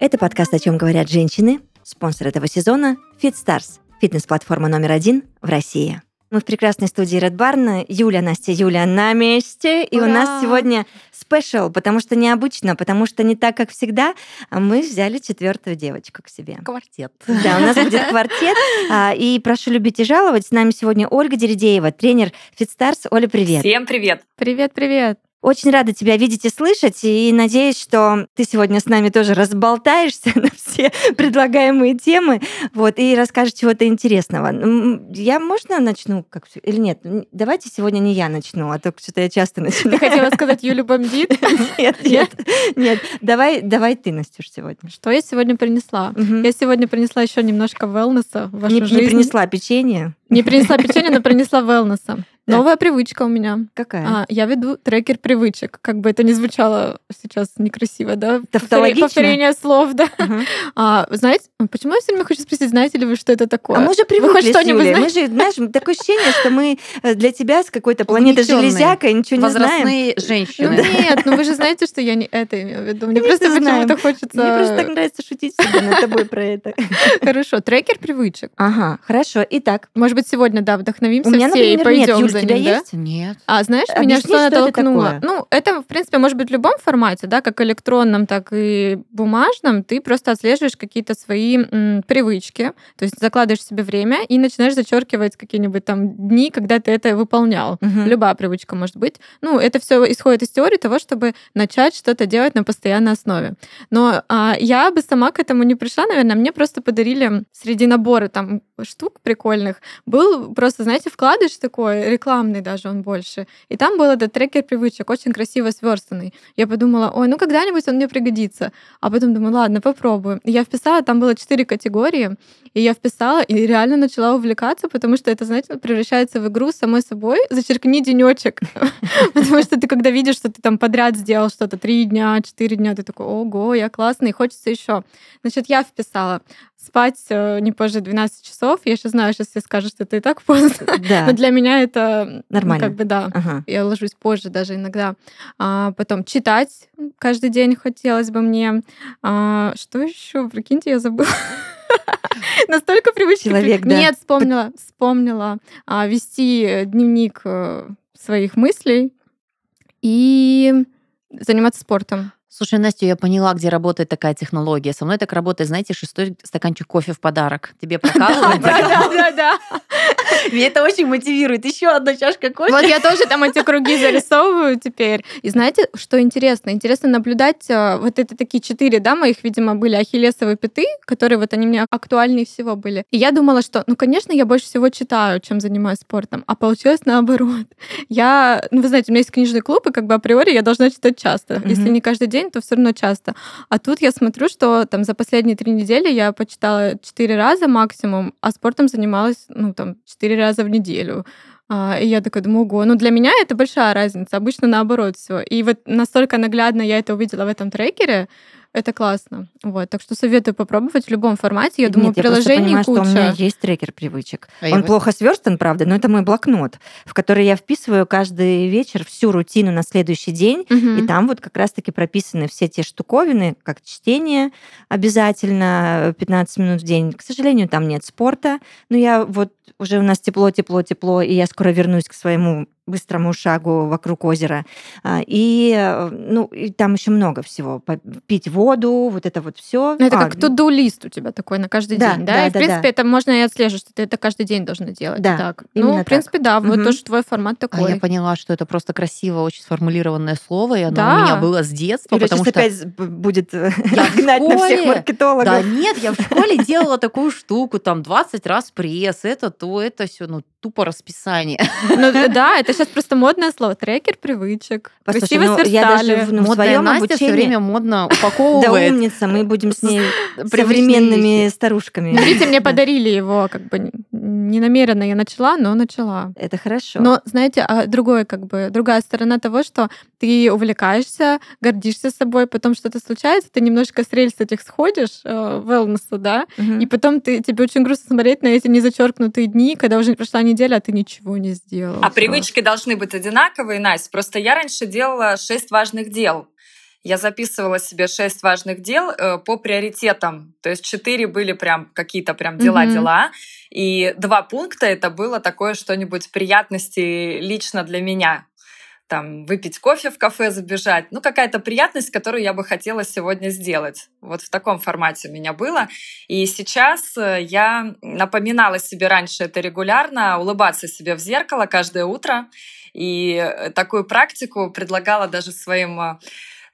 Это подкаст «О чем говорят женщины». Спонсор этого сезона – FitStars, фитнес-платформа номер один в России. Мы в прекрасной студии Red Barn. Юля, Настя, Юля на месте. И Ура! у нас сегодня спешл, потому что необычно, потому что не так, как всегда. а Мы взяли четвертую девочку к себе. Квартет. Да, у нас будет квартет. А, И прошу любить и жаловать. С нами сегодня Ольга Деридеева, тренер FitStars. Оля, привет. Всем привет! Привет, привет. Очень рада тебя видеть и слышать, и надеюсь, что ты сегодня с нами тоже разболтаешься на все предлагаемые темы, вот, и расскажешь чего-то интересного. Я, можно начну? Как... Или нет? Давайте сегодня не я начну, а то что-то я часто начинаю. Ты хотела сказать Юлю бомбит? Нет, нет, нет. Давай, давай ты, Настюш, сегодня. Что я сегодня принесла? Я сегодня принесла еще немножко велнеса в вашу Не, не жизнь. принесла печенье? Не принесла печенье, но принесла велнеса. Новая привычка у меня. Какая? А, я веду трекер привычек. Как бы это ни звучало сейчас некрасиво, да? Тавтологично? Повторение слов, да. Ага. А, знаете, почему я все время хочу спросить, знаете ли вы, что это такое? А мы же Вы привыкли хоть с что-нибудь знаете? Мы же, знаешь, такое ощущение, что мы э, для тебя с какой-то планеты железяка ничего не знаем. Возрастные Ну женщины. нет, ну вы же знаете, что я не это имею в виду. Мне просто почему-то хочется... Мне просто так нравится шутить всегда над тобой про это. Хорошо, трекер привычек. Ага, хорошо. Итак, Может быть, сегодня, да, вдохновимся все и пойдем Юль, за у тебя ним, да? есть? Нет. А знаешь, меня Объясни, что что натолкнуло? такое. Ну, это, в принципе, может быть в любом формате, да, как электронном, так и бумажном. Ты просто отслеживаешь какие-то свои м, привычки, то есть закладываешь себе время и начинаешь зачеркивать какие-нибудь там дни, когда ты это выполнял. Любая привычка может быть. Ну, это все исходит из теории того, чтобы начать что-то делать на постоянной основе. Но а, я бы сама к этому не пришла, наверное. Мне просто подарили среди набора там штук прикольных был просто, знаете, вкладыш такой, рекламный даже он больше. И там был этот трекер привычек, очень красиво сверстанный. Я подумала, ой, ну когда-нибудь он мне пригодится. А потом думаю, ладно, попробую. Я вписала, там было четыре категории, и я вписала и реально начала увлекаться, потому что это, знаете, превращается в игру самой собой. Зачеркни денечек. Потому что ты когда видишь, что ты там подряд сделал что-то три дня, четыре дня, ты такой, ого, я классный, хочется еще. Значит, я вписала спать э, не позже 12 часов. Я сейчас знаю, сейчас все скажут, что это и так поздно. да. Но для меня это ну, Нормально. как бы да. Ага. Я ложусь позже даже иногда. А, потом читать каждый день хотелось бы мне. А, что еще? Прикиньте, я забыла. Настолько привычно. Человек, да. Нет, вспомнила, вспомнила. А, вести дневник э, своих мыслей и заниматься спортом. Слушай, Настя, я поняла, где работает такая технология. Со мной так работает, знаете, шестой стаканчик кофе в подарок. Тебе прокалывают? Да, да. Меня это очень мотивирует. Еще одна чашка кофе. Вот я тоже там эти круги зарисовываю теперь. И знаете, что интересно? Интересно наблюдать э, вот это такие четыре, да, моих, видимо, были ахиллесовые пяты, которые вот они мне актуальнее всего были. И я думала, что, ну, конечно, я больше всего читаю, чем занимаюсь спортом. А получилось наоборот. Я, ну, вы знаете, у меня есть книжный клуб, и как бы априори я должна читать часто. Если Мгм. не каждый день, то все равно часто. А тут я смотрю, что там за последние три недели я почитала четыре раза максимум, а спортом занималась, ну, там, четыре раза в неделю. А, и я такая думаю, ого, ну для меня это большая разница, обычно наоборот все. И вот настолько наглядно я это увидела в этом трекере, это классно. Вот, так что советую попробовать в любом формате. Я Нет, думаю, я приложений понимаю, что у меня куча. есть трекер привычек. А Он вот- плохо сверстан, правда, но это мой блокнот, в который я вписываю каждый вечер всю рутину на следующий день. Мгм. И там вот как раз-таки прописаны все те штуковины, как чтение обязательно 15 минут в день. К сожалению, там нет спорта, но я вот уже у нас тепло, тепло, тепло, и я скоро вернусь к своему быстрому шагу вокруг озера. А, И, э, ну, и там еще много всего. Пить воду, вот это вот все. Ну, это как to-do лист у тебя такой на каждый Да, день, да? да, и, в да, принципе, да. это можно и отслеживать, что ты это каждый день должна делать. Да, так. Ну, так. в принципе, да, вот Мгм. тоже твой формат А такой. я поняла, что это просто красиво, очень сформулированное слово, и оно Да. у меня было с детства, Юля потому что... опять будет э, гнать на всех маркетологов. Да нет, я в школе делала такую штуку, там 20 раз пресс, это то, это все, ну тупо расписание. Ну, да, это сейчас просто модное слово. Трекер привычек. Послушай, Красиво ну, я даже ну, в своем Настя все обучении- время модно Да упаковывает. умница, мы будем с ней современными старушками. Ну, видите, мне Да. подарили его, как бы не намеренно я начала, но начала. Это хорошо. Но, знаете, а другое, как бы, другая сторона того, что ты увлекаешься, гордишься собой, потом что-то случается, ты немножко с рельс этих сходишь, э, wellness, да, Мгм. и потом ты, тебе очень грустно смотреть на эти незачеркнутые дни, когда уже прошла неделя, а ты ничего не сделал. А привычки должны быть одинаковые, Настя. Просто я раньше делала шесть важных дел. я записывала себе шесть важных дел э, по приоритетам. То есть четыре были прям какие-то прям дела-дела. И два пункта это было такое что-нибудь приятности лично для меня там выпить кофе в кафе, забежать. Ну, какая-то приятность, которую я бы хотела сегодня сделать. Вот в таком формате у меня было. И сейчас э, я напоминала себе раньше это регулярно, улыбаться себе в зеркало каждое утро. И э, такую практику предлагала даже своим э,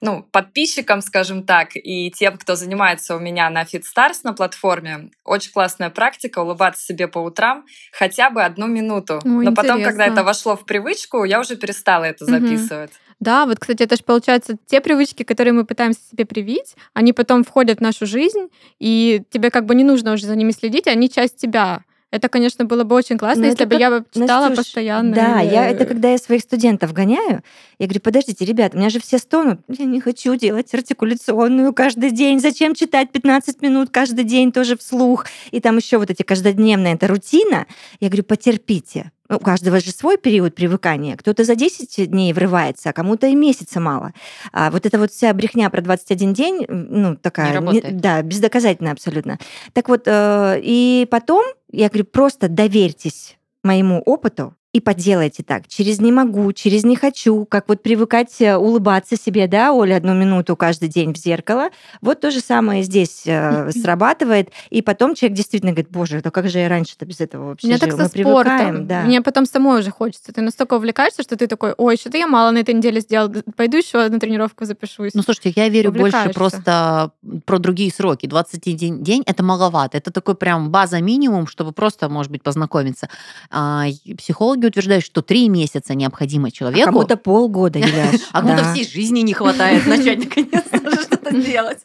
ну, подписчикам, скажем так, и тем, кто занимается у меня на FitStars на платформе, очень классная практика улыбаться себе по утрам хотя бы одну минуту. О, Но интересно. потом, когда это вошло в привычку, я уже перестала это записывать. Угу. Да, вот, кстати, это же получается те привычки, которые мы пытаемся себе привить, они потом входят в нашу жизнь, и тебе как бы не нужно уже за ними следить, они часть тебя. Это, конечно, было бы очень классно, Но если бы как, я читала Настюш, постоянно. Да, или... я, это когда я своих студентов гоняю, я говорю, подождите, ребят, у меня же все стонут, я не хочу делать артикуляционную каждый день, зачем читать 15 минут каждый день тоже вслух, и там еще вот эти каждодневные, это рутина. Я говорю, потерпите, у каждого же свой период привыкания. Кто-то за 10 дней врывается, а кому-то и месяца мало. А вот эта вот вся брехня про 21 день, ну, такая... Не не, да, бездоказательная абсолютно. Так вот, э, и потом, я говорю, просто доверьтесь моему опыту, и поделайте так. Через не могу, через не хочу, как вот привыкать э, улыбаться себе, да, Оля, одну минуту каждый день в зеркало. Вот то же самое здесь э, срабатывает. И потом человек действительно говорит, боже, да как же я раньше-то без этого вообще Мне жил? так со Мы спортом. Да. Мне потом самой уже хочется. Ты настолько увлекаешься, что ты такой, ой, что-то я мало на этой неделе сделал, пойду еще на тренировку запишусь. Ну, слушайте, я верю больше просто про другие сроки. 21 день — это маловато. Это такой прям база минимум, чтобы просто, может быть, познакомиться. А, психологи утверждают, что три месяца необходимо человеку. А кому-то полгода, Юляш. А кому-то всей жизни не хватает начать наконец-то что-то делать.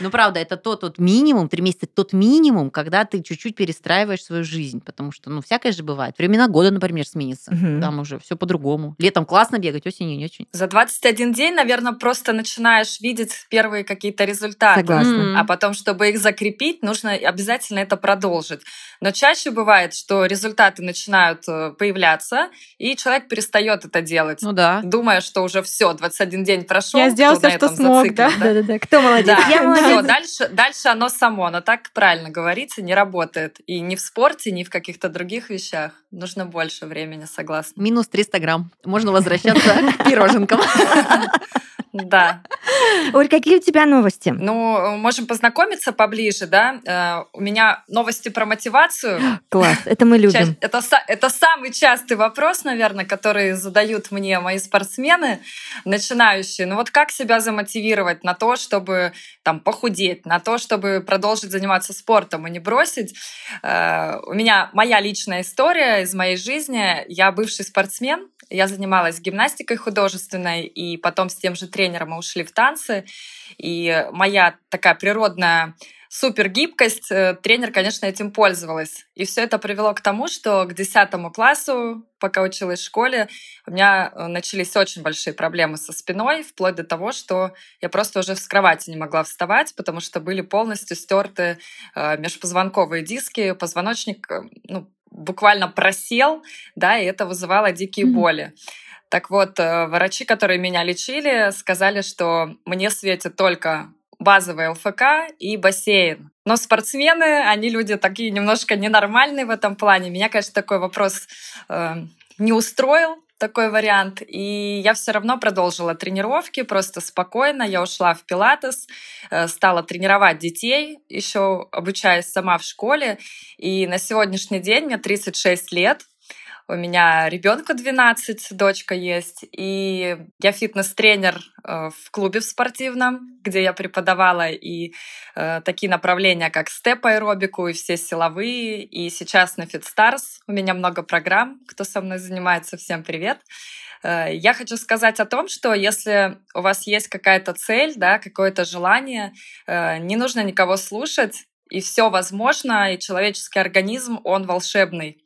Ну, правда, это тот вот минимум, три месяца, тот минимум, когда ты чуть-чуть перестраиваешь свою жизнь, потому что, ну, всякое же бывает. Времена года, например, сменится. Там уже все по-другому. Летом классно бегать, осенью не очень. За 21 день, наверное, просто начинаешь видеть первые какие-то результаты. Согласна. А потом, чтобы их закрепить, нужно обязательно это продолжить. Но чаще бывает, что результаты начинают э, появляться, и человек перестает это делать. Ну да. Думая, что уже все, 21 день прошел. Я сделал все, что смог, да? Да, да, да. Кто молодец? Да. Я молодец. Все, дальше, дальше оно само. Но так правильно говорится, не работает. И ни в спорте, ни в каких-то других вещах. Нужно больше времени, согласна. Минус 300 грамм. Можно возвращаться к пироженкам. Да. Оль, какие у тебя новости? Ну, можем познакомиться поближе, да? Э, у меня новости про мотивацию. Класс, это мы любим. Это, это самый частый вопрос, наверное, который задают мне мои спортсмены, начинающие. Ну вот как себя замотивировать на то, чтобы там похудеть, на то, чтобы продолжить заниматься спортом и не бросить? Э, у меня моя личная история из моей жизни. Я бывший спортсмен, я занималась гимнастикой художественной, и потом с тем же тренером мы ушли в танцы. И моя такая природная супергибкость, э, тренер, конечно, этим пользовалась. И все это привело к тому, что к 10 классу, пока училась в школе, у меня э, начались очень большие проблемы со спиной, вплоть до того, что я просто уже с кровати не могла вставать, потому что были полностью стерты э, межпозвонковые диски, позвоночник ну, буквально просел, да, и это вызывало дикие боли. Так вот, э, врачи, которые меня лечили, сказали, что мне светит только базовый ЛФК и бассейн. Но спортсмены, они люди такие немножко ненормальные в этом плане. Меня, конечно, такой вопрос э, не устроил, такой вариант. И я все равно продолжила тренировки, просто спокойно. Я ушла в пилатес, э, стала тренировать детей, еще обучаясь сама в школе. И на сегодняшний день мне 36 лет. У меня ребенка 12, дочка есть, и я фитнес-тренер э, в клубе в спортивном, где я преподавала и э, такие направления, как степ-аэробику и все силовые. И сейчас на FitStars у меня много программ. Кто со мной занимается, всем привет. Э, я хочу сказать о том, что если у вас есть какая-то цель, да, какое-то желание, не нужно никого слушать, и все возможно, и человеческий организм, он волшебный.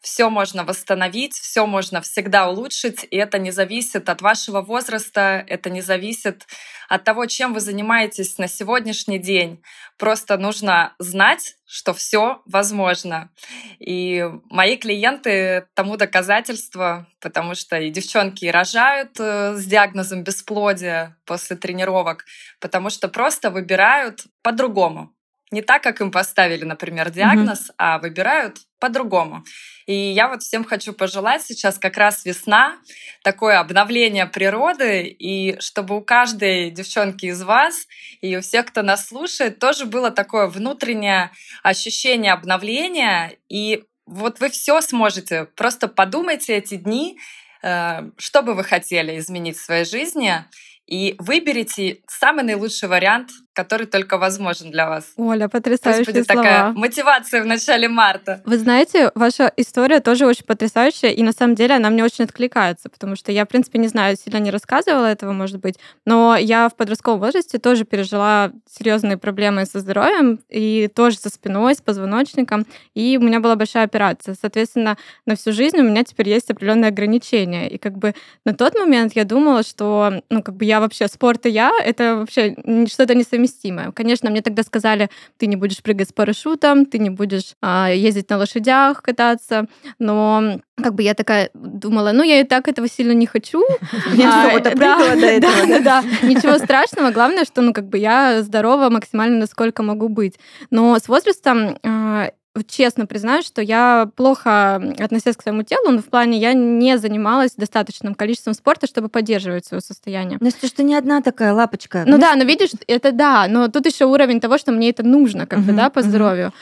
Все можно восстановить, все можно всегда улучшить, и это не зависит от вашего возраста, это не зависит от того, чем вы занимаетесь на сегодняшний день. Просто нужно знать, что все возможно. И мои клиенты тому доказательство, потому что и девчонки и рожают э, с диагнозом бесплодия после тренировок, потому что просто выбирают по-другому не так, как им поставили, например, диагноз, mm-hmm. а выбирают по-другому. И я вот всем хочу пожелать сейчас как раз весна, такое обновление природы, и чтобы у каждой девчонки из вас и у всех, кто нас слушает, тоже было такое внутреннее ощущение обновления, и вот вы все сможете. Просто подумайте эти дни, э, что бы вы хотели изменить в своей жизни, и выберите самый наилучший вариант, который только возможен для вас. Оля, потрясающие Пусть будет слова. такая мотивация в начале марта. Вы знаете, ваша история тоже очень потрясающая, и на самом деле она мне очень откликается, потому что я, в принципе, не знаю, сильно не рассказывала этого, может быть, но я в подростковом возрасте тоже пережила серьезные проблемы со здоровьем, и тоже со спиной, с позвоночником, и у меня была большая операция. Соответственно, на всю жизнь у меня теперь есть определенные ограничения. И как бы на тот момент я думала, что, ну, как бы я вообще спорт и я, это вообще что-то несовместимое. Конечно, мне тогда сказали, ты не будешь прыгать с парашютом, ты не будешь а, ездить на лошадях, кататься, но как бы я такая думала, ну, я и так этого сильно не хочу. Я а, да, до этого. Да, да, ничего страшного. Главное, что, ну, как бы я здорова максимально, насколько могу быть. Но с возрастом а, честно признаюсь, что я плохо относилась к своему телу, но в плане я не занималась достаточным количеством спорта, чтобы поддерживать свое состояние. Ну, что не одна такая лапочка. Ну, ну да, но видишь, это да, но тут еще уровень того, что мне это нужно, как бы, да, по здоровью.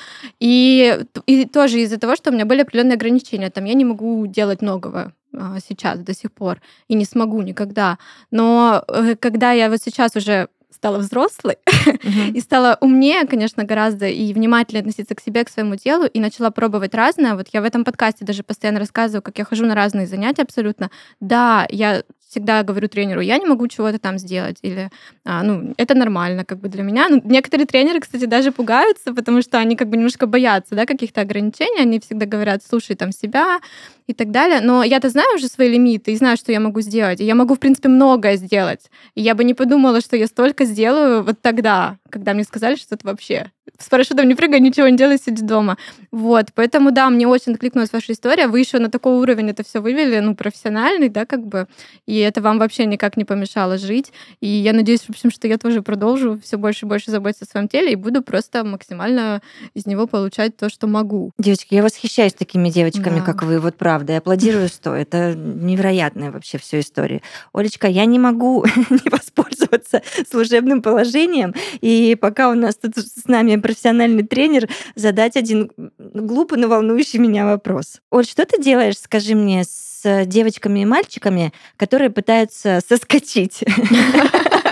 И, и тоже из-за того, что у меня были определенные ограничения, там я не могу делать многого а, сейчас до сих пор и не смогу никогда. Но э, когда я вот сейчас уже стала взрослой и стала умнее, конечно, гораздо и внимательнее относиться к себе, к своему телу, и начала пробовать разное. Вот я в этом подкасте даже постоянно рассказываю, как я хожу на разные занятия абсолютно. Да, я всегда говорю тренеру, я не могу чего-то там сделать, или, а, ну, это нормально как бы для меня. Ну, некоторые тренеры, кстати, даже пугаются, потому что они как бы немножко боятся, да, каких-то ограничений, они всегда говорят, слушай там себя и так далее, но я-то знаю уже свои лимиты и знаю, что я могу сделать, и я могу, в принципе, многое сделать, и я бы не подумала, что я столько сделаю вот тогда, когда мне сказали, что это вообще с парашютом не прыгай, ничего не делай, сиди дома. Вот, поэтому, да, мне очень откликнулась ваша история. Вы еще на такой уровень это все вывели, ну, профессиональный, да, как бы, и это вам вообще никак не помешало жить. И я надеюсь, в общем, что я тоже продолжу все больше и больше заботиться о своем теле и буду просто максимально из него получать то, что могу. Девочки, я восхищаюсь такими девочками, да. как вы, вот правда. Я аплодирую сто. Это невероятная вообще все история. Олечка, я не могу не воспользоваться служебным положением. И пока у нас тут с нами профессиональный тренер, задать один глупый, но волнующий меня вопрос. Оль, что ты делаешь, скажи мне, с девочками и мальчиками, которые пытаются соскочить?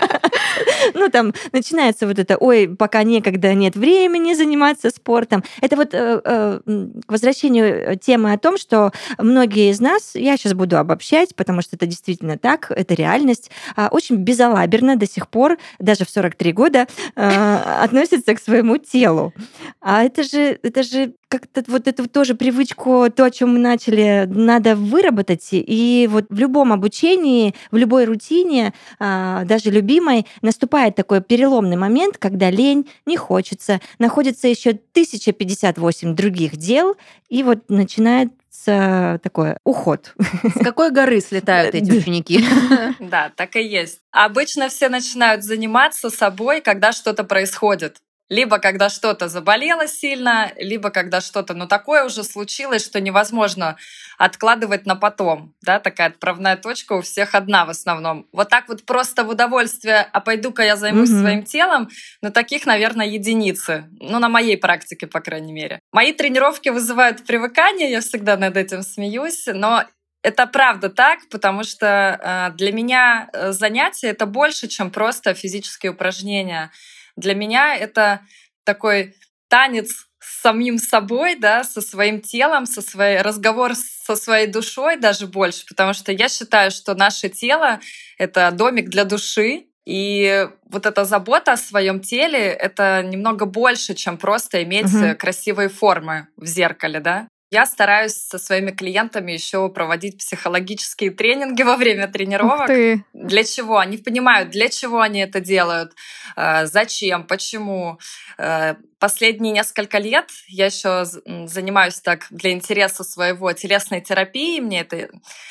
ну, там начинается вот это, ой, пока некогда, нет времени заниматься спортом. Это вот э, э, к возвращению темы о том, что многие из нас, я сейчас буду обобщать, потому что это действительно так, это реальность, э, очень безалаберно до сих пор, даже в 43 года, э, относятся к своему телу. А это же, это же как-то вот эту тоже привычку, то, о чем мы начали, надо выработать. И вот в любом обучении, в любой рутине, а, даже любимой, наступает такой переломный момент, когда лень, не хочется, находится еще 1058 других дел, и вот начинает такой уход. С какой горы слетают эти ученики? Да, так и есть. Обычно все начинают заниматься собой, когда что-то происходит. Либо когда что-то заболело сильно, либо когда что-то, ну, такое уже случилось, что невозможно откладывать на потом. Да, такая отправная точка у всех одна в основном. Вот так вот просто в удовольствие, а пойду-ка я займусь mm-hmm. своим телом, ну, таких, наверное, единицы. Ну, на моей практике, по крайней мере. Мои тренировки вызывают привыкание, я всегда над этим смеюсь, но это правда так, потому что э, для меня э, занятие это больше, чем просто физические упражнения. Для меня это такой танец с самим собой, да, со своим телом, со своей разговор со своей душой даже больше, потому что я считаю, что наше тело это домик для души, и вот эта забота о своем теле это немного больше, чем просто иметь угу. красивые формы в зеркале, да. Я стараюсь со своими клиентами еще проводить психологические тренинги во время тренировок. Для чего? Они понимают, для чего они это делают, э, зачем, почему. Э, последние несколько лет я еще занимаюсь так для интереса своего телесной терапии, мне это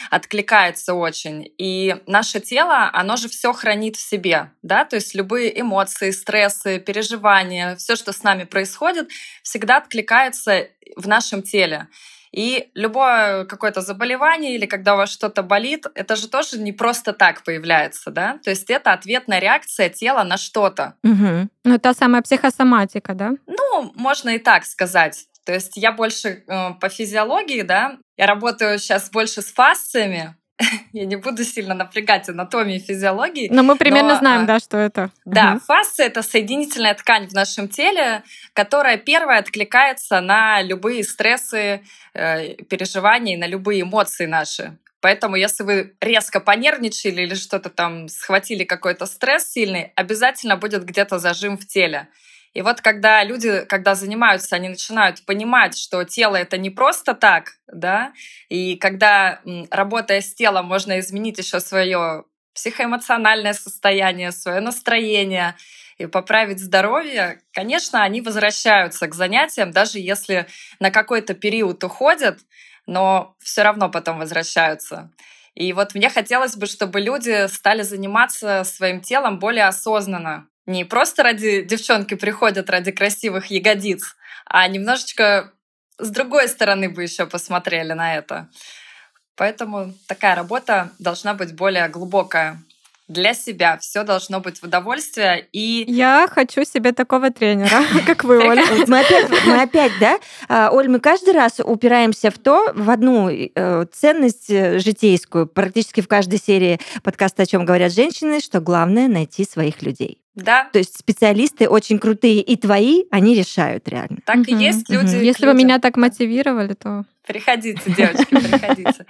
откликается очень. И наше тело, оно же все хранит в себе, да, то есть любые эмоции, стрессы, переживания, все, что с нами происходит, всегда откликается в нашем теле. И любое какое-то заболевание или когда у вас что-то болит, это же тоже не просто так появляется, да? То есть это ответная реакция тела на что-то. Угу. Ну, та самая психосоматика, да? Ну, можно и так сказать. То есть я больше э, по физиологии, да, я работаю сейчас больше с фасциями, я не буду сильно напрягать анатомии и физиологии. Но мы примерно но, знаем, а, да, что это. Да, угу. фасция — это соединительная ткань в нашем теле, которая первая откликается на любые стрессы, э, переживания, на любые эмоции наши. Поэтому, если вы резко понервничали или что-то там схватили какой-то стресс сильный, обязательно будет где-то зажим в теле. И вот когда люди, когда занимаются, они начинают понимать, что тело это не просто так, да, и когда, работая с телом, можно изменить еще свое психоэмоциональное состояние, свое настроение и поправить здоровье, конечно, они возвращаются к занятиям, даже если на какой-то период уходят, но все равно потом возвращаются. И вот мне хотелось бы, чтобы люди стали заниматься своим телом более осознанно, не просто ради девчонки приходят ради красивых ягодиц, а немножечко с другой стороны бы еще посмотрели на это. Поэтому такая работа должна быть более глубокая для себя. Все должно быть в удовольствие. И... Я хочу себе такого тренера, как вы, Оля. Мы опять, мы опять, да? А, Оль, мы каждый раз упираемся в то, в одну э, ценность э, житейскую, практически в каждой серии подкаста «О чем говорят женщины», что главное — найти своих людей. Да. То есть специалисты очень крутые, и твои, они решают реально. Так угу, и есть люди. Угу. Если вы меня так мотивировали, то... Приходите, девочки, приходите.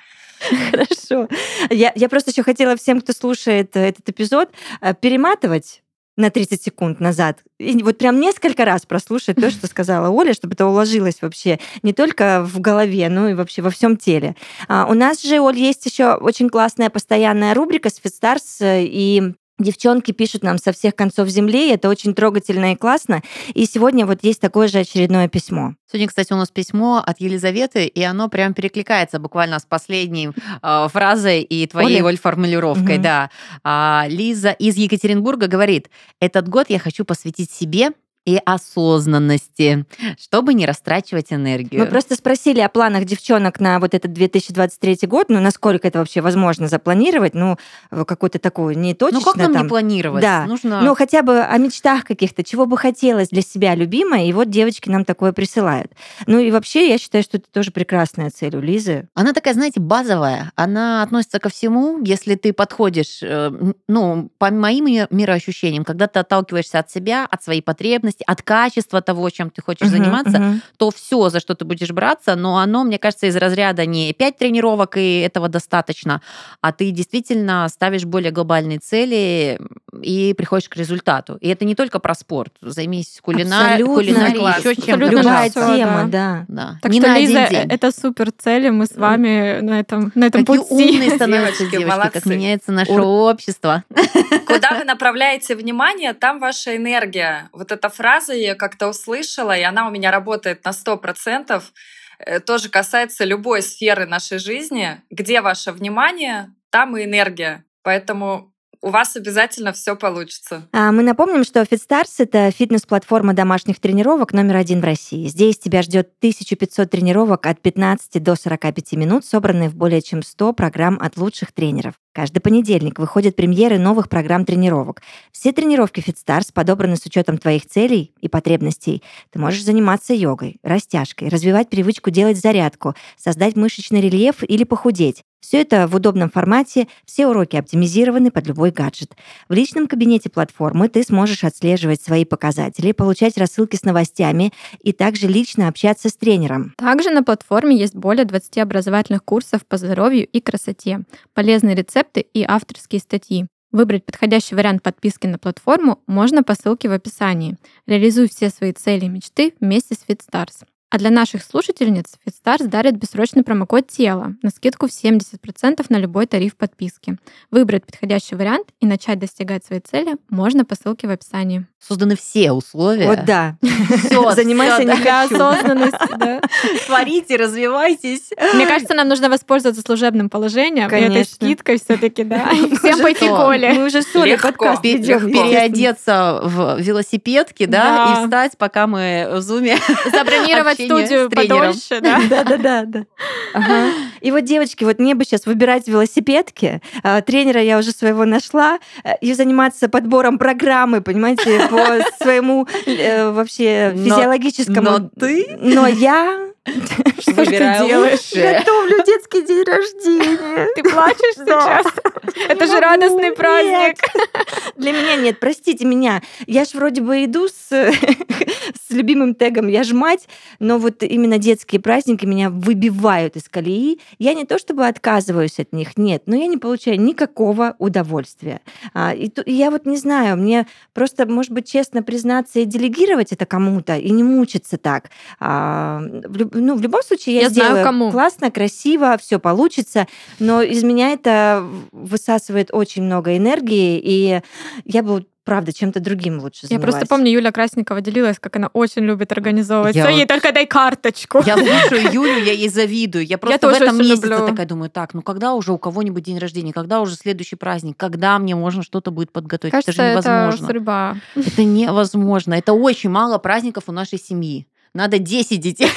Хорошо. Я, я просто еще хотела всем, кто слушает э, этот эпизод, э, перематывать на 30 секунд назад. И вот прям несколько раз прослушать то, что сказала Оля, чтобы это уложилось вообще не только в голове, но и вообще во всем теле. А, у нас же, Оль, есть еще очень классная постоянная рубрика с Фитстарс, э, и Девчонки пишут нам со всех концов земли, это очень трогательно и классно. И сегодня вот есть такое же очередное письмо. Сегодня, кстати, у нас письмо от Елизаветы, и оно прям перекликается буквально с последней э, фразой и твоей, Оля? Оль, формулировкой. Угу. Да. А, Лиза из Екатеринбурга говорит, этот год я хочу посвятить себе, и осознанности, чтобы не растрачивать энергию. Мы просто спросили о планах девчонок на вот этот 2023 год, ну, насколько это вообще возможно запланировать, ну, какой-то такой не точечно. Ну, как нам там. не планировать? Да, Нужно... ну, хотя бы о мечтах каких-то, чего бы хотелось для себя любимое, и вот девочки нам такое присылают. Ну, и вообще, я считаю, что это тоже прекрасная цель у Лизы. Она такая, знаете, базовая, она относится ко всему, если ты подходишь, э, ну, по моим мироощущениям, когда ты отталкиваешься от себя, от своей потребности, ценности, от качества того, чем ты хочешь uh-huh, заниматься, uh-huh. то все, за что ты будешь браться, но оно, мне кажется, из разряда не 5 тренировок и этого достаточно, а ты действительно ставишь более глобальные цели и приходишь к результату. И это не только про спорт. Займись кулинар... кулинарией, еще чем-то. Любая тема, да. да. Так не что, на Лиза, один день. это супер цели, мы с вами на этом, на этом Какие пути. умные становятся девочки, девочки как меняется наше общество. Куда вы направляете внимание, там ваша энергия. Вот эта фраза я как-то услышала, и она у меня работает на 100%. Э, тоже касается любой сферы нашей жизни. Где ваше внимание, там и энергия. Поэтому у вас обязательно все получится. А мы напомним, что FitStars — это фитнес-платформа домашних тренировок номер один в России. Здесь тебя ждет 1500 тренировок от 15 до 45 минут, собранные в более чем 100 программ от лучших тренеров. Каждый понедельник выходят премьеры новых программ тренировок. Все тренировки FitStars подобраны с учетом твоих целей и потребностей. Ты можешь заниматься йогой, растяжкой, развивать привычку делать зарядку, создать мышечный рельеф или похудеть. Все это в удобном формате, все уроки оптимизированы под любой гаджет. В личном кабинете платформы ты сможешь отслеживать свои показатели, получать рассылки с новостями и также лично общаться с тренером. Также на платформе есть более 20 образовательных курсов по здоровью и красоте, полезные рецепты и авторские статьи. Выбрать подходящий вариант подписки на платформу можно по ссылке в описании. Реализуй все свои цели и мечты вместе с FitStars. А для наших слушательниц FitStars дарит бессрочный промокод «Тело» на скидку в 70% на любой тариф подписки. Выбрать подходящий вариант и начать достигать своей цели можно по ссылке в описании. Созданы все условия. Вот да. Всё, Занимайся не да. хочу. Творите, развивайтесь. Мне кажется, нам нужно воспользоваться служебным положением и этой Конечно. скидкой все таки да. Всем пойти что? к Оле. Мы уже с Олей подкаст. Переодеться в велосипедке, да, и встать, пока мы в зуме. Забронировать студию подольше, да. Да, да, да, да. Ага. И вот, девочки, вот мне бы сейчас выбирать велосипедки. А, Тренера я уже своего нашла. э, И заниматься подбором программы, понимаете, по своему э, вообще физиологическому. но ты Но я Что ты делаешь? готовлю детский день рождения. Ты плачешь сейчас? Это же радостный праздник. Для меня нет, простите меня. Я ж вроде бы иду с, с любимым тегом «Я ж мать», но вот именно детские праздники меня выбивают из колеи. Я не то чтобы отказываюсь от них, нет, но я не получаю никакого удовольствия. А, и, я вот не знаю, мне просто, может быть, честно признаться и делегировать это кому-то, и не мучиться так. А, в, ну, в любом случае, я, Я знаю, сделаю кому. классно, красиво, все получится, но из меня это высасывает очень много энергии, и я бы, правда, чем-то другим лучше Я занималась. просто помню, Юля Красникова делилась, как она очень любит организовывать. Я Ей вот- только дай карточку. Я слушаю Юлю, я ей завидую. Я просто в тоже этом месяце люблю. такая думаю, так, ну когда уже у кого-нибудь день рождения, когда уже следующий праздник, когда мне можно что-то будет подготовить? Кажется, это же это невозможно. судьба. Это невозможно. Это очень мало праздников у нашей семьи. Надо 10 детей.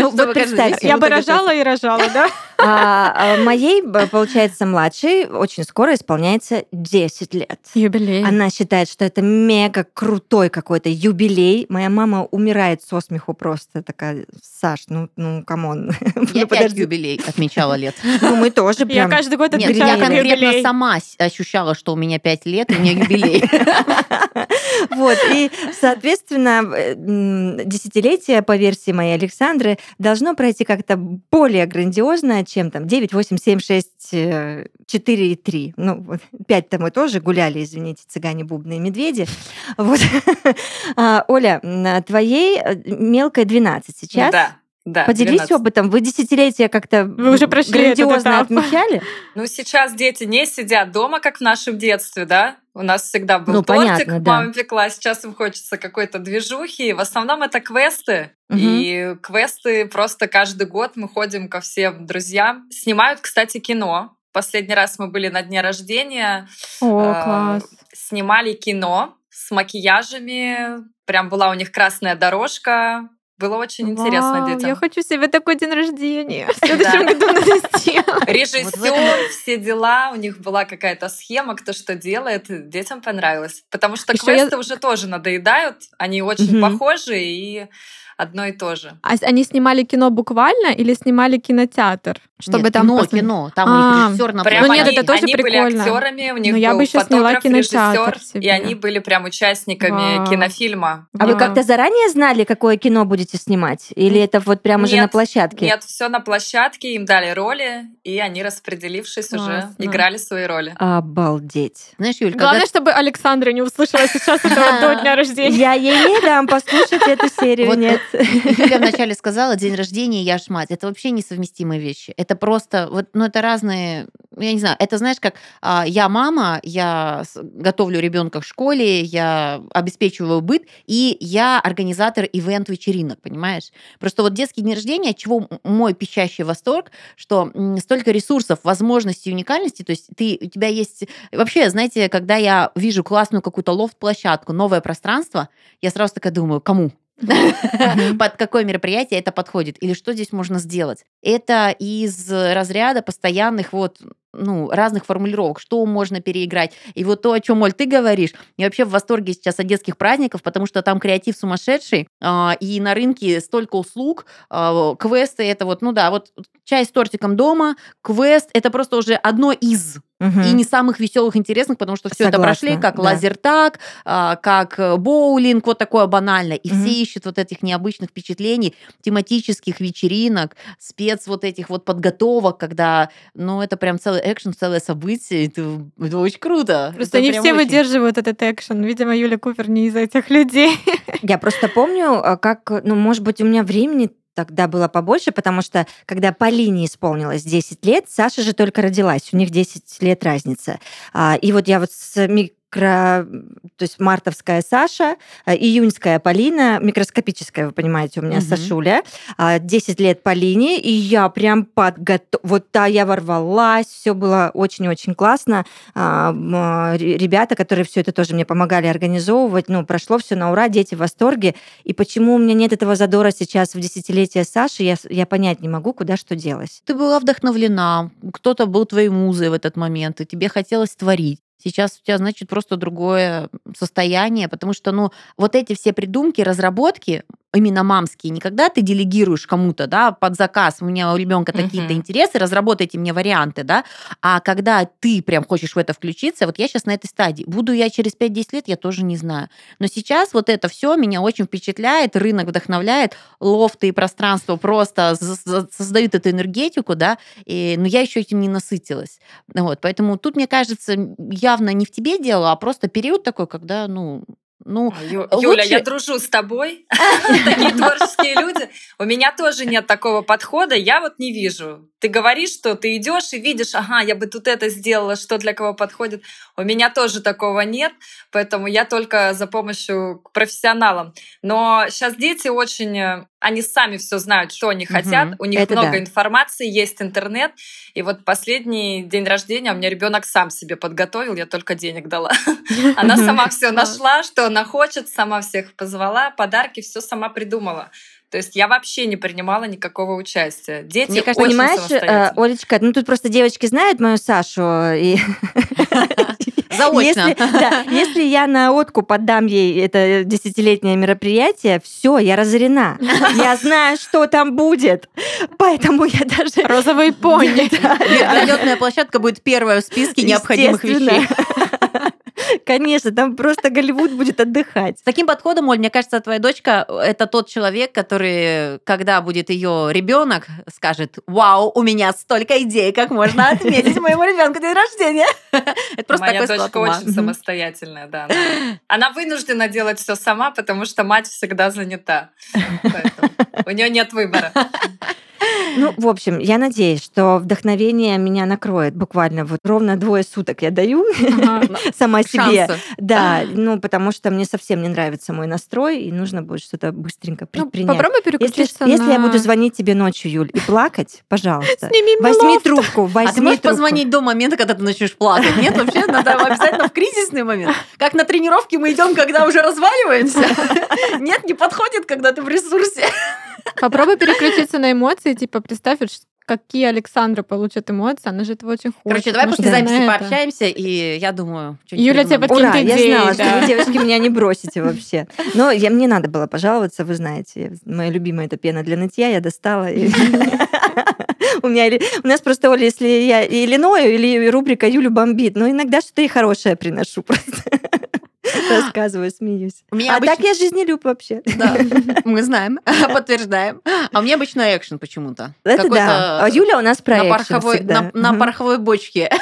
Ну, вот каждый представьте, Я бы рожала и рожала, да? А, а, моей, получается, младшей очень скоро исполняется 10 лет. Юбилей. Она считает, что это мега крутой какой-то юбилей. Моя мама умирает со смеху просто такая, Саш, ну, ну, come on. Я Ну, подожди. юбилей отмечала лет. Ну, мы тоже Я прям... каждый год Нет, отмечаю я конкретно юбилей. сама ощущала, что у меня 5 лет, и у меня юбилей. Вот, и, соответственно, э, десятилетие, по версии моей Александры, должно пройти как-то более грандиозно, чем там 9, 8, 7, 6, э, 4 и 3. Ну, вот, 5-то мы тоже гуляли, извините, цыгане, бубны и медведи. Вот. А, Оля, твоей э, мелкой 12 сейчас. Да, да. Поделись 12. опытом. Вы десятилетие как-то Вы уже прошли этот грандиозно этап. отмечали? Ну, сейчас дети не сидят дома, как в нашем детстве, да? У нас всегда был Ну, тортик, понятно, да. мама пекла, сейчас им хочется какой-то движухи. В основном это квесты. Мгм. И квесты просто каждый год мы ходим ко всем друзьям. Снимают, кстати, кино. Последний раз мы были на дне рождения. О, э, класс. Снимали кино с макияжами. Прям была у них красная дорожка. Было очень интересно Вау, детям. Я хочу себе такой день рождения. В следующем Да. году надо сделать. Режиссер, все дела, у них была какая-то схема, кто что делает, детям понравилось. Потому что квесты уже тоже надоедают, они очень похожи и одно и то же. А они снимали кино буквально или снимали кинотеатр? Чтобы Нет, там кино, посмотреть? кино. Там А, у них режиссер на Прям Ну нет, они, это тоже они были прикольно. актерами, у них Но я был бы ещё сняла фотограф, кинотеатр режиссер, себе. и они были прям участниками Вау. кинофильма. А вы Вау. как-то заранее знали, какое кино будете снимать? Или это вот прямо уже Нет, на площадке? Нет, все на площадке, им дали роли, и они, распределившись, уже Классно. играли свои роли. Обалдеть. Знаешь, Юль, когда Главное, чтобы Александра не услышала сейчас этого до дня рождения. Я ей не дам послушать эту серию, Вот нет. Юля вначале сказала, день рождения, я ж мать. Это вообще несовместимые вещи. Это просто, вот, ну, это разные, я не знаю, это знаешь, как а, я мама, я готовлю ребенка в школе, я обеспечиваю быт, и я организатор ивент-вечеринок, понимаешь? Просто вот детский день рождения, от чего мой пищащий восторг, что столько ресурсов, возможностей, уникальности, то есть ты, у тебя есть... Вообще, знаете, когда я вижу классную какую-то лофт-площадку, новое пространство, я сразу такая думаю, кому? под какое мероприятие это подходит или что здесь можно сделать. Это из разряда постоянных вот ну, разных формулировок, что можно переиграть. И вот то, о чем, Оль, ты говоришь, я вообще в восторге сейчас от детских праздников, потому что там креатив сумасшедший, а, и на рынке столько услуг, а, квесты, это вот, ну да, вот чай с тортиком дома, квест, это просто уже одно из Мгм. и не самых веселых, интересных, потому что все это прошли, как да. лазертаг, а, как э, боулинг, вот такое банальное. И Мгм. все ищут вот этих необычных впечатлений, тематических вечеринок, без вот этих вот подготовок, когда, ну, это прям целый экшен, целое событие, это, это очень круто. Просто Это не все очень. выдерживают этот экшен. Видимо, Юля Купер не из этих людей. Я просто помню, а, как, ну, может быть, у меня времени тогда было побольше, потому что когда Полине исполнилось 10 лет, Саша же только родилась, у них 10 лет разница. А, И вот я вот с то есть мартовская Саша, а, июньская Полина, микроскопическая, вы понимаете, у меня Мгм. Сашуля, а, 10 лет Полине, и я прям подготов... Вот да, я ворвалась, все было очень-очень классно. А, а, ре- Ребята, которые все это тоже мне помогали организовывать, ну, прошло все на ура, дети в восторге. И почему у меня нет этого задора сейчас в десятилетие Саши, я, я понять не могу, куда что делось. Ты была вдохновлена, кто-то был твоей музой в этот момент, и тебе хотелось творить. Сейчас у тебя, значит, просто другое состояние, потому что, ну, вот эти все придумки, разработки, именно мамские, не когда ты делегируешь кому-то, да, под заказ, у меня у ребенка такие-то Мгм. интересы, разработайте мне варианты, да, а когда ты прям хочешь в это включиться, вот я сейчас на этой стадии. Буду я через 5-10 лет, я тоже не знаю. Но сейчас вот это все меня очень впечатляет, рынок вдохновляет, лофты и пространство просто создают эту энергетику, да, и, но я еще этим не насытилась. Вот, поэтому тут, мне кажется, явно не в тебе дело, а просто период такой, когда, ну, ну, А, Ю- лучше- Юля, я дружу с тобой. Такие творческие люди. У меня тоже нет такого подхода. Я вот не вижу. Ты говоришь, что ты идешь и видишь, ага, я бы тут это сделала, что для кого подходит. У меня тоже такого нет, поэтому я только за помощью к профессионалам. Но сейчас дети очень, э, они сами все знают, что они хотят. У них Это много да. информации, есть интернет. И вот последний день рождения у меня ребенок сам себе подготовил, я только денег дала. Она сама все нашла, что она хочет, сама всех позвала, подарки, все сама придумала. То есть я вообще не принимала никакого участия. Дети Мне кажется, очень Понимаешь, э. Олечка, ну тут просто девочки знают мою Сашу, и заочно. Если, да, если я на откуп отдам ей это десятилетнее мероприятие, все, я разорена. Я знаю, что там будет. Поэтому я даже... Розовые пони. Вертолетная площадка будет первая в списке необходимых вещей. Конечно, там просто Голливуд будет отдыхать. С таким подходом, Оль, мне кажется, твоя дочка это тот человек, который, когда будет ее ребенок, скажет: Вау, у меня столько идей, как можно отметить моему ребенку день рождения. Это просто Моя такой дочка очень самостоятельная, да. Она, она вынуждена делать все сама, потому что мать всегда занята. Поэтому у нее нет выбора. Ну, в общем, я надеюсь, что вдохновение меня накроет буквально вот ровно двое суток я даю Ага. сама себе. Шансы. Да, ну, потому что мне совсем не нравится мой настрой, и нужно будет что-то быстренько Ну, предпринять. попробуй Если, переключиться если я буду звонить тебе ночью, Юль, и плакать, пожалуйста, Сними возьми лофт. трубку, А ты возьми можешь трубку. позвонить до момента, когда ты начнешь плакать? Нет, вообще надо обязательно в кризисный момент. Как на тренировке мы идем, когда уже разваливаемся. Нет, не подходит, когда ты в ресурсе. Попробуй переключиться на эмоции, типа представь, какие Александра получит эмоции, она же этого очень хочет. Короче, давай после записи пообщаемся, и я думаю... Юля тебе придумаем. Ура, я знала, что вы, девочки, меня не бросите вообще. Но я, мне надо было пожаловаться, вы знаете. Моя любимая это пена для нытья, я достала. У меня у нас просто, Оля, если я или ною, или рубрика Юлю бомбит, но иногда что-то и хорошее приношу просто. Рассказываю, смеюсь. У меня А обычно- так я жизнелюб вообще. Да, мы знаем, подтверждаем. А у меня обычно экшен почему-то. Это да. А Юля у нас про на пороховой, всегда. на, на пороховой бочке.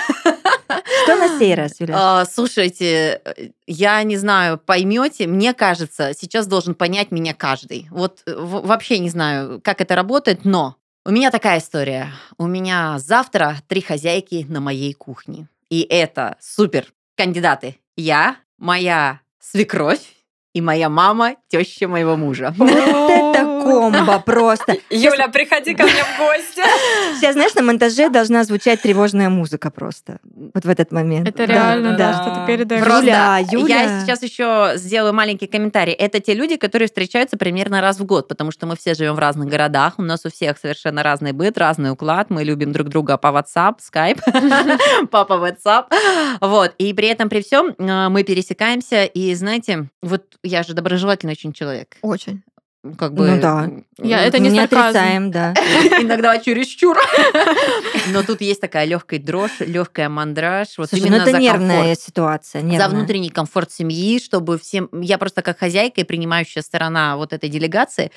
Что на сей раз, Юля? А, Слушайте, я не знаю, поймете, мне кажется, сейчас должен понять меня каждый. Вот вообще не знаю, как это работает, но у меня такая история. У меня завтра три хозяйки на моей кухне. И это супер кандидаты. Я, моя свекровь и моя мама, теща моего мужа. Вот это комбо просто. Юля, приходи ко мне в гости. Сейчас, знаешь, на монтаже должна звучать тревожная музыка просто. Вот в этот момент. Это реально, да, что ты передаешь. Просто- Юля, Я сейчас еще сделаю маленький комментарий. Это те люди, которые встречаются примерно раз в год, потому что мы все живем в разных городах, у нас у всех совершенно разный быт, разный уклад, мы любим друг друга по WhatsApp, Skype, папа WhatsApp. Вот. И при этом, при всем, мы пересекаемся, и знаете, вот я же доброжелательный очень человек. Очень. Как бы... Ну да. Я- это не не сарказм. отрицаем, да. Иногда чересчур. Но тут есть такая легкая дрожь, легкая мандраж. Вот Слушай, ну именно это за нервная комфорт. ситуация. За нервная. внутренний комфорт семьи, чтобы всем... Я просто как хозяйка и принимающая сторона вот этой делегации,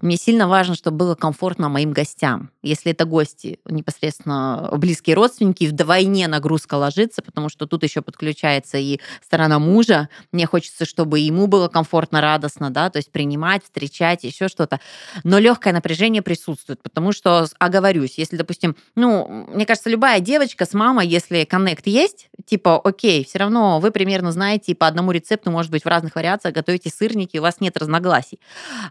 мне сильно важно, чтобы было комфортно моим гостям. Если это гости непосредственно близкие родственники, вдвойне нагрузка ложится, потому что тут еще подключается и сторона мужа. Мне хочется, чтобы ему было комфортно, радостно, да, то есть принимать, встречать, еще что-то. Но легкое напряжение присутствует, потому что, оговорюсь, если, допустим, ну, мне кажется, любая девочка с мамой, если коннект есть, типа, окей, все равно вы примерно знаете, по одному рецепту, может быть, в разных вариациях готовите сырники, у вас нет разногласий,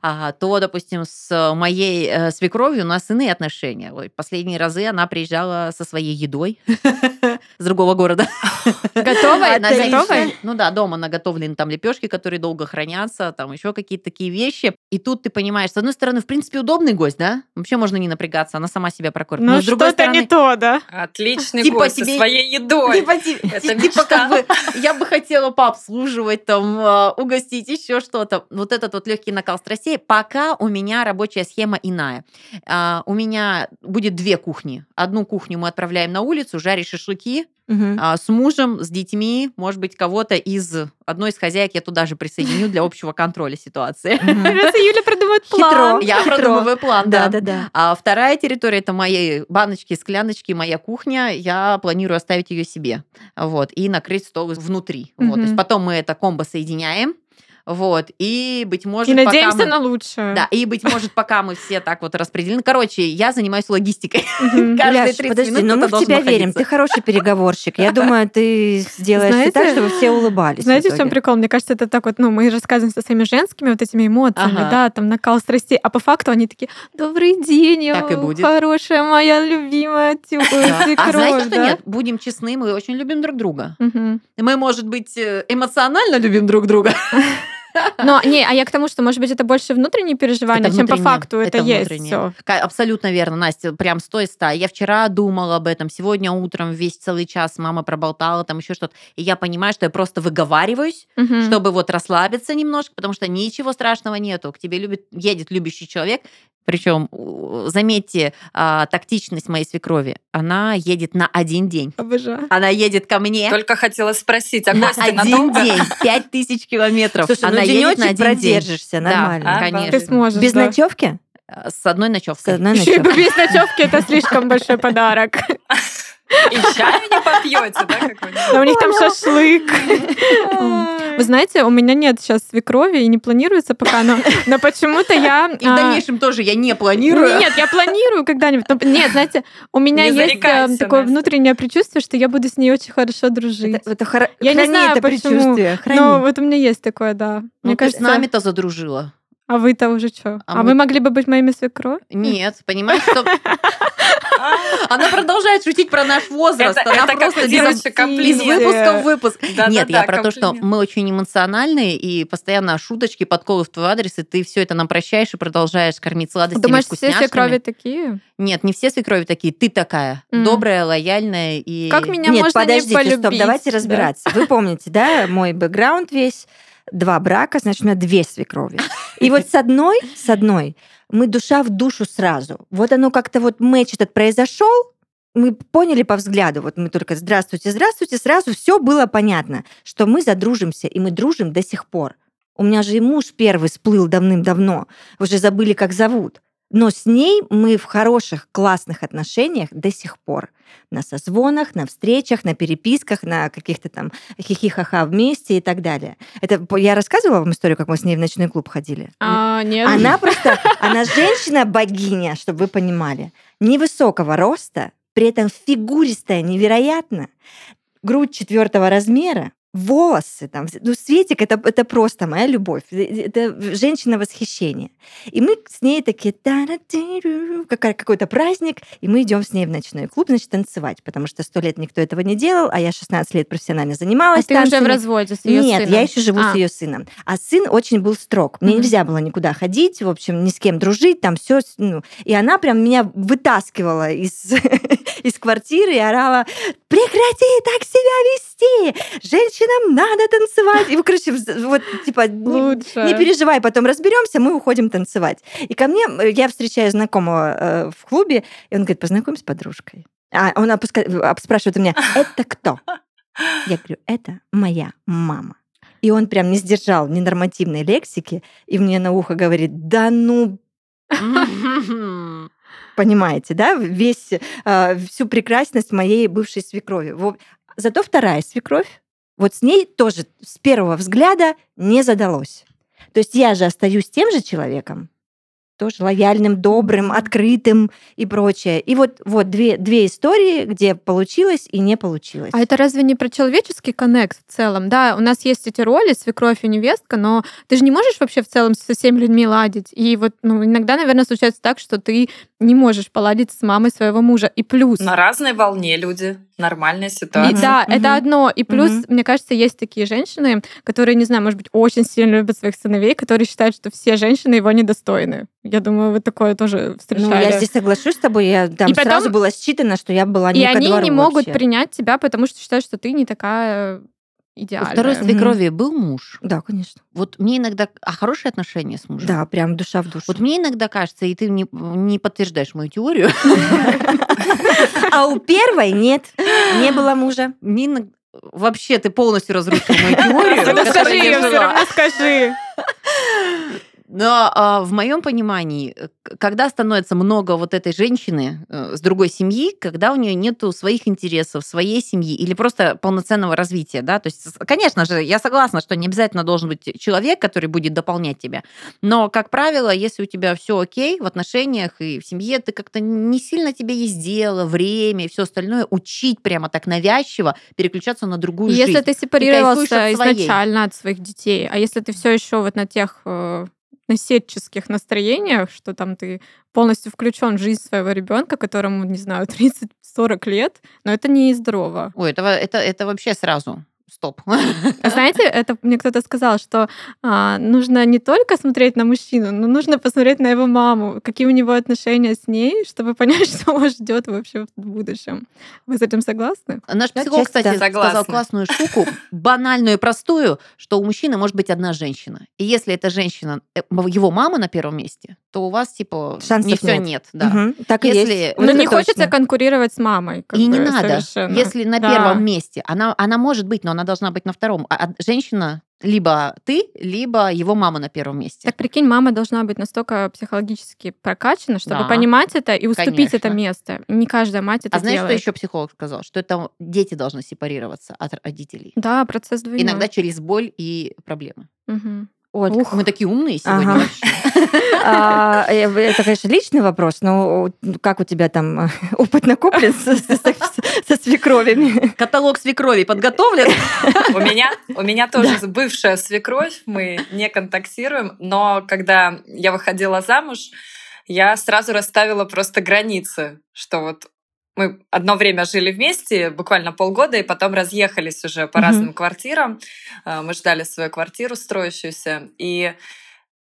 а, то, допустим, с моей э, свекровью у нас иные отношения. Последние разы она приезжала со своей едой с другого города. Она Готовой? готовой? Ну да, дома наготовлены там лепешки, которые долго хранятся, там еще какие-то такие вещи. И тут ты понимаешь, с одной стороны, в принципе, удобный гость, да? Вообще можно не напрягаться, она сама себя прокормит. Ну Но с другой что-то стороны, не то, да? Отличный Типа гость со тебе- своей едой. Типа, Это типа как бы я бы хотела пообслуживать, там, э, угостить, еще что-то. Вот этот вот легкий накал страстей. Пока у меня рабочая схема иная. А, У меня будет две кухни. Одну кухню мы отправляем на улицу, жарить шашлыки, Мгм. а, с мужем, с детьми, может быть, кого-то из одной из хозяек я туда же присоединю для общего контроля ситуации. Юля продумывает план. Я продумываю план, Да, да. да. А вторая территория это мои баночки, скляночки, моя кухня. Я планирую оставить ее себе, вот, и накрыть стол внутри. Вот, то есть потом мы это комбо соединяем, вот, и быть может, И пока надеемся мы- на лучшее. Да, и быть может, пока мы все так вот распределены. Короче, я занимаюсь логистикой. Каждые Юляш, 30 подожди, минут но мы кто-то в тебя верим. Ты хороший переговорщик. Я думаю, ты сделаешь так, чтобы все улыбались. Знаете, в чем прикол? Мне кажется, это так вот, ну, мы рассказываем со своими женскими вот этими эмоциями, да, там накал страстей, а по факту они такие, добрый день, Так и будет. хорошая моя любимая Да. А знаете, что нет? Будем честны, мы очень любим друг друга. Мы, может быть, э, эмоционально любим друг друга. Но, не, а я к тому, что, может быть, это больше внутренние переживания, Это чем по факту это, это есть все. Абсолютно верно, Настя, прям сто из ста. Я вчера думала об этом, сегодня утром весь целый час мама проболтала, там еще что-то. И я понимаю, что я просто выговариваюсь, чтобы вот расслабиться немножко, потому что ничего страшного нету. К тебе любит, едет любящий человек. Причем, заметьте, а, тактичность моей свекрови. Она едет на один день. Обожаю. Она едет ко мне Только хотела спросить, а на один надолго? день. Пять тысяч километров. Слушай, Она ну едет на денечек один день. продержишься, Да, нормально. А, конечно. Ты сможешь, Без да. ночевки? Э, С одной С ночевкой. одной Еще и ночевкой. без ночевки это слишком большой подарок. И чаю не попьете, да, какой-нибудь? У них там шашлык. Вы знаете, у меня нет сейчас свекрови и не планируется пока, но, но почему-то я... И в а, дальнейшем тоже я не планирую. Нет, я планирую когда-нибудь. но- Нет, знаете, у меня Не есть э, такое Настя. внутреннее предчувствие, что я буду с ней очень хорошо дружить. Это, это хоро- Я не знаю, это почему, предчувствие. Храни. Но вот у меня есть такое, да. Ну, Мне ты кажется, с нами-то задружила. а вы-то уже что? А А, мы- вы могли бы быть моими свекровь? Нет, понимаешь, что... Она продолжает шутить про наш возраст. Это- Она это просто девочек из выпуска в выпуск. Нет, я про то, что мы очень эмоциональные, и постоянно шуточки, подколы в твой адрес, и ты все это нам прощаешь и продолжаешь кормить сладостями, Думаешь, все вкусняшками. свекрови такие? Нет, не все свекрови такие. Ты такая. Добрая, лояльная и... Как меня Нет, можно подождите, не полюбить? стоп, давайте Да. разбираться. Вы помните, да, мой бэкграунд весь, два брака, значит, у меня две свекрови. И вот с одной, с одной, мы душа в душу сразу. Вот оно как-то вот мэч этот произошел, мы поняли по взгляду, вот мы только здравствуйте, здравствуйте, сразу все было понятно, что мы задружимся, и мы дружим до сих пор. У меня же и муж первый сплыл давным-давно, уже забыли, как зовут. Но с ней мы в хороших, классных отношениях до сих пор. На созвонах, на встречах, на переписках, на каких-то там хихи-ха-ха вместе и так далее. Это я рассказывала вам историю, как мы с ней в ночной клуб ходили? А, нет. Она просто, она женщина-богиня, чтобы вы понимали. Невысокого роста, при этом фигуристая невероятно, грудь четвертого размера, волосы там, ну, Светик, это, это просто моя любовь, Э, это женщина восхищения. И мы с ней такие, какая- какой-то праздник, и мы идем с ней в ночной клуб, значит, танцевать, потому что сто лет никто этого не делал, а я 16 лет профессионально А занималась ты уже в танцами. разводе с ее Нет, сыном? я еще живу А. с ее сыном. А сын очень был строг. Мне нельзя было никуда ходить, в общем, ни с кем дружить, там все. и она прям меня вытаскивала из, из квартиры и орала, прекрати так себя вести, женщинам надо танцевать. И, короче, вот, типа, не, не переживай, потом разберемся, мы уходим танцевать. И ко мне, я встречаю знакомого э, в клубе, и он говорит, познакомься с подружкой. А он опуска... спрашивает у меня, это кто? Я говорю, это моя мама. И он прям не сдержал ненормативной лексики, и мне на ухо говорит, да ну... Понимаете, да? Весь, э, всю прекрасность моей бывшей свекрови. Зато вторая свекровь, вот с ней тоже с первого взгляда не задалось. То есть я же остаюсь тем же человеком, тоже лояльным, добрым, открытым и прочее. И вот, вот две, две истории, где получилось и не получилось. А это разве не про человеческий коннект в целом? Да, у нас есть эти роли, свекровь и невестка, но ты же не можешь вообще в целом со всеми людьми ладить. И вот ну, иногда, наверное, случается так, что ты не можешь поладить с мамой своего мужа. И плюс... На разной волне люди. Нормальная ситуация. И, да, угу. это одно. И плюс, угу. мне кажется, есть такие женщины, которые, не знаю, может быть, очень сильно любят своих сыновей, которые считают, что все женщины его недостойны. Я думаю, вы такое тоже встречали. Ну, я здесь соглашусь с тобой. Я, там и потом... сразу было считано, что я была не И они не могут принять тебя, потому что считают, что ты не такая идеально. У второй свекрови mm-hmm. был муж? Да, конечно. Вот мне иногда... А хорошие отношения с мужем? Да, прям душа в душу. Вот мне иногда кажется, и ты не, не подтверждаешь мою теорию. А у первой нет, не было мужа. Мне Вообще, ты полностью разрушил мою теорию. Скажи ее, все равно скажи. Но а, в моем понимании, э, когда становится много вот этой женщины э, с другой семьи, когда у нее нету своих интересов, своей семьи или просто полноценного развития, да, то есть, конечно же, я согласна, что не обязательно должен быть человек, который будет дополнять тебя, но, как правило, если у тебя все окей в отношениях и в семье, ты как-то не сильно тебе есть дело, время и все остальное, учить прямо так навязчиво переключаться на другую если жизнь. Если ты сепарировался изначально от своих детей, а если ты все еще вот на тех наседческих настроениях, что там ты полностью включен в жизнь своего ребенка, которому, не знаю, 30-40 лет, но это не здорово. Ой, это, это, это вообще сразу стоп. А знаете, это мне кто-то сказал, что а, нужно не только смотреть на мужчину, но нужно посмотреть на его маму, какие у него отношения с ней, чтобы понять, что вас ждет вообще в будущем. Вы с этим согласны? Наш психолог, кстати, да. сказал классную штуку, банальную и простую, что у мужчины может быть одна женщина. И если эта женщина, э, его мама на первом месте, то у вас типа Шансов не все нет. нет да. Угу, так если, и есть. Но не точно. хочется конкурировать с мамой. и не надо. Совершенно. Если на да. первом месте, она, она может быть, но она должна быть на втором. А женщина либо ты, либо его мама на первом месте. Так прикинь, мама должна быть настолько психологически прокачана, чтобы да, понимать это и уступить конечно. это место. Не каждая мать это А знаешь, делает. что еще психолог сказал? Что это дети должны сепарироваться от родителей. Да, процесс двойной. Иногда через боль и проблемы. Угу. Вот. Ух. Мы такие умные сегодня ага. а, э, Это, конечно, личный вопрос, но как у тебя там опыт накоплен со, со свекровями? Каталог свекрови подготовлен? У меня, у меня тоже да. бывшая свекровь, мы не контактируем, но когда я выходила замуж, я сразу расставила просто границы, что вот мы одно время жили вместе, буквально полгода, и потом разъехались уже по mm-hmm. разным квартирам. А, мы ждали свою квартиру строящуюся. И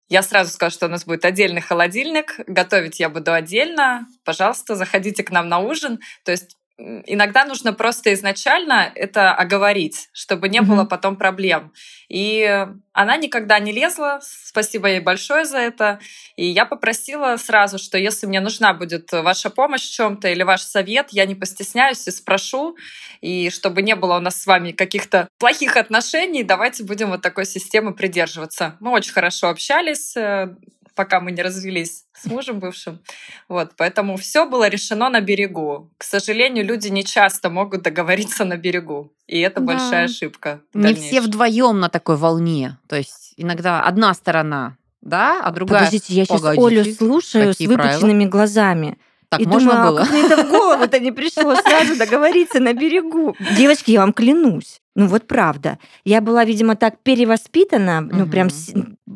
я сразу сказала, что у нас будет отдельный холодильник, готовить я буду отдельно. Пожалуйста, заходите к нам на ужин. То есть иногда нужно просто изначально это оговорить, чтобы не mm-hmm. было потом проблем. И она никогда не лезла, спасибо ей большое за это. И я попросила сразу, что если мне нужна будет ваша помощь в чем-то или ваш совет, я не постесняюсь и спрошу. И чтобы не было у нас с вами каких-то плохих отношений, давайте будем вот такой системы придерживаться. Мы очень хорошо общались, э, пока мы не развелись с мужем бывшим. Вот, поэтому все было решено на берегу. К сожалению, люди не часто могут договориться на берегу. И это да. большая ошибка. Не все вдвоем на такой волне. То есть иногда одна сторона да, а другая... Подождите, я сейчас Погодите, Олю слушаю с выпученными правила? глазами. Так и можно думаю, было? А как мне это в голову-то не пришло сразу договориться на берегу? Девочки, я вам клянусь. Ну вот правда. Я была, видимо, так перевоспитана, ну прям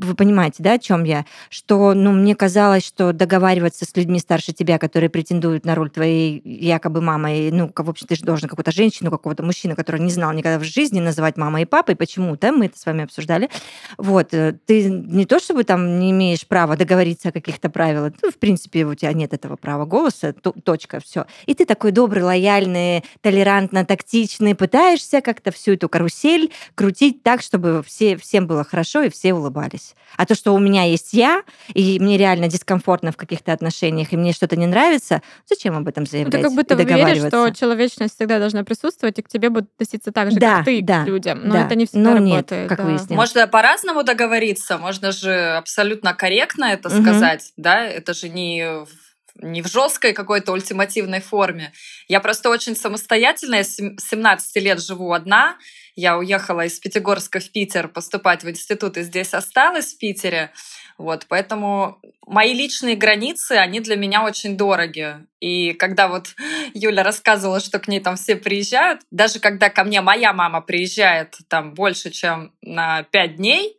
вы понимаете, да, о чем я? Что, ну, мне казалось, что договариваться с людьми старше тебя, которые претендуют на роль твоей якобы мамы, ну, в общем, ты же должен какую-то женщину, какого-то мужчину, который не знал никогда в жизни называть мамой и папой, почему-то, мы это с вами обсуждали. Вот, э, ты не то чтобы там не имеешь права договориться о каких-то правилах, ну, в принципе, у тебя нет этого права голоса, точка, все. И ты такой добрый, лояльный, толерантно, тактичный, пытаешься как-то всю эту карусель крутить так, чтобы все, всем было хорошо и все улыбались. А то, что у меня есть я, и мне реально дискомфортно в каких-то отношениях, и мне что-то не нравится, зачем об этом заявлять? Ну, ты как будто веришь, что человечность всегда должна присутствовать, и к тебе будут относиться так же, да, как ты да, к людям. Но да. это не всегда Но работает. Нет, как да. выяснилось. Можно по-разному договориться, можно же абсолютно корректно это угу. сказать, да? Это же не не в жесткой какой-то ультимативной форме. Я просто очень самостоятельная, с 17 лет живу одна, я уехала из Пятигорска в Питер поступать в институт и здесь осталась в Питере. Вот, поэтому мои личные границы, они для меня очень дороги. И когда вот Юля рассказывала, что к ней там все приезжают, даже когда ко мне моя мама приезжает там больше, чем на пять дней,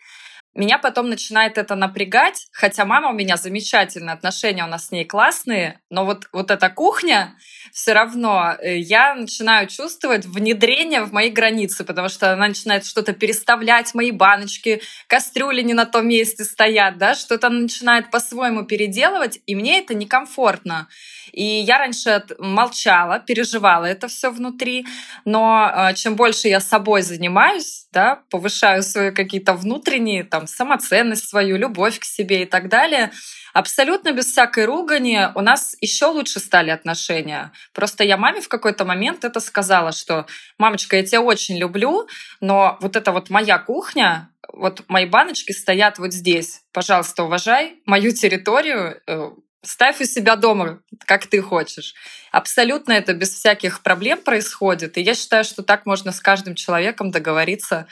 меня потом начинает это напрягать, хотя мама у меня замечательные, отношения у нас с ней классные, но вот, вот эта кухня, все равно э, я начинаю чувствовать внедрение в мои границы, потому что она начинает что-то переставлять, мои баночки, кастрюли не на том месте стоят, да, что-то начинает по-своему переделывать, и мне это некомфортно. И я раньше молчала, переживала это все внутри, но э, чем больше я собой занимаюсь, да, повышаю свои какие-то внутренние, там, самоценность свою, любовь к себе и так далее, абсолютно без всякой ругани у нас еще лучше стали отношения. Просто я маме в какой-то момент это сказала, что «мамочка, я тебя очень люблю, но вот это вот моя кухня, вот мои баночки стоят вот здесь. Пожалуйста, уважай мою территорию, э, ставь у себя дома, как ты хочешь. Абсолютно это без всяких проблем происходит. И я считаю, что так можно с каждым человеком договориться.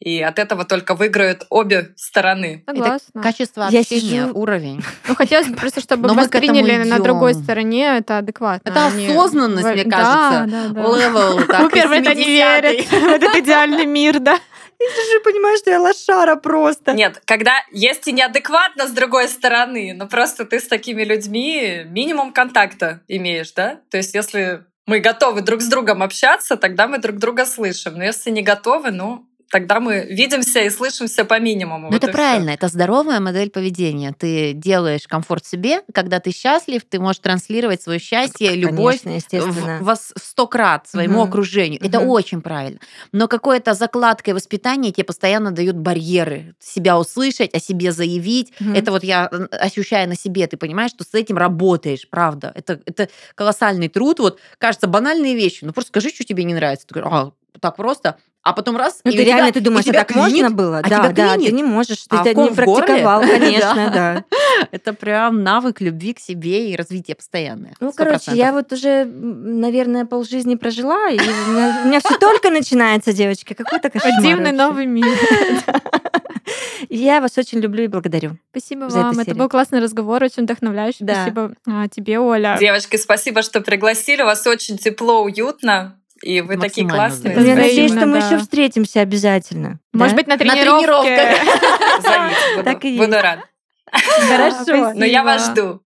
И от этого только выиграют обе стороны. Согласна. Это качество общения, сижу... уровень. Ну, хотелось бы просто, чтобы Но восприняли на другой стороне это адекватно. Это осознанность, мне кажется. Да, да, да. Так, это не верит в этот идеальный мир, да. Я же понимаю, что я лошара просто. Нет, когда есть и неадекватно с другой стороны, но просто ты с такими людьми минимум контакта имеешь, да? То есть если мы готовы друг с другом общаться, тогда мы друг друга слышим. Но если не готовы, ну, тогда мы видимся и слышимся по минимуму. Ну, вот это правильно, все. это здоровая модель поведения. Ты делаешь комфорт себе, когда ты счастлив, ты можешь транслировать свое счастье, Конечно, любовь в, в сто крат своему угу. окружению. Угу. Это очень правильно. Но какое-то закладка и воспитание тебе постоянно дают барьеры. Себя услышать, о себе заявить. Угу. Это вот я ощущаю на себе, ты понимаешь, что с этим работаешь, правда. Это, это колоссальный труд. Вот, кажется, банальные вещи. Ну, просто скажи, что тебе не нравится. Ты говоришь, а, так просто а потом раз, ну, и ты реально, тебя, ты думаешь, а так клинит, можно было? А да, да, ты не можешь, ты а это не практиковал, конечно, да. Это прям навык любви к себе и развитие постоянное. Ну, короче, я вот уже, наверное, полжизни прожила, и у меня все только начинается, девочки, какой-то кошмар. Дивный новый мир. Я вас очень люблю и благодарю. Спасибо вам. Это был классный разговор, очень вдохновляющий. Спасибо а, тебе, Оля. Девочки, спасибо, что пригласили. У вас очень тепло, уютно. И вы такие классные. Я надеюсь, что мы еще встретимся обязательно. Может быть, на тренировке. Зовите, буду рад. Хорошо. Но я вас жду.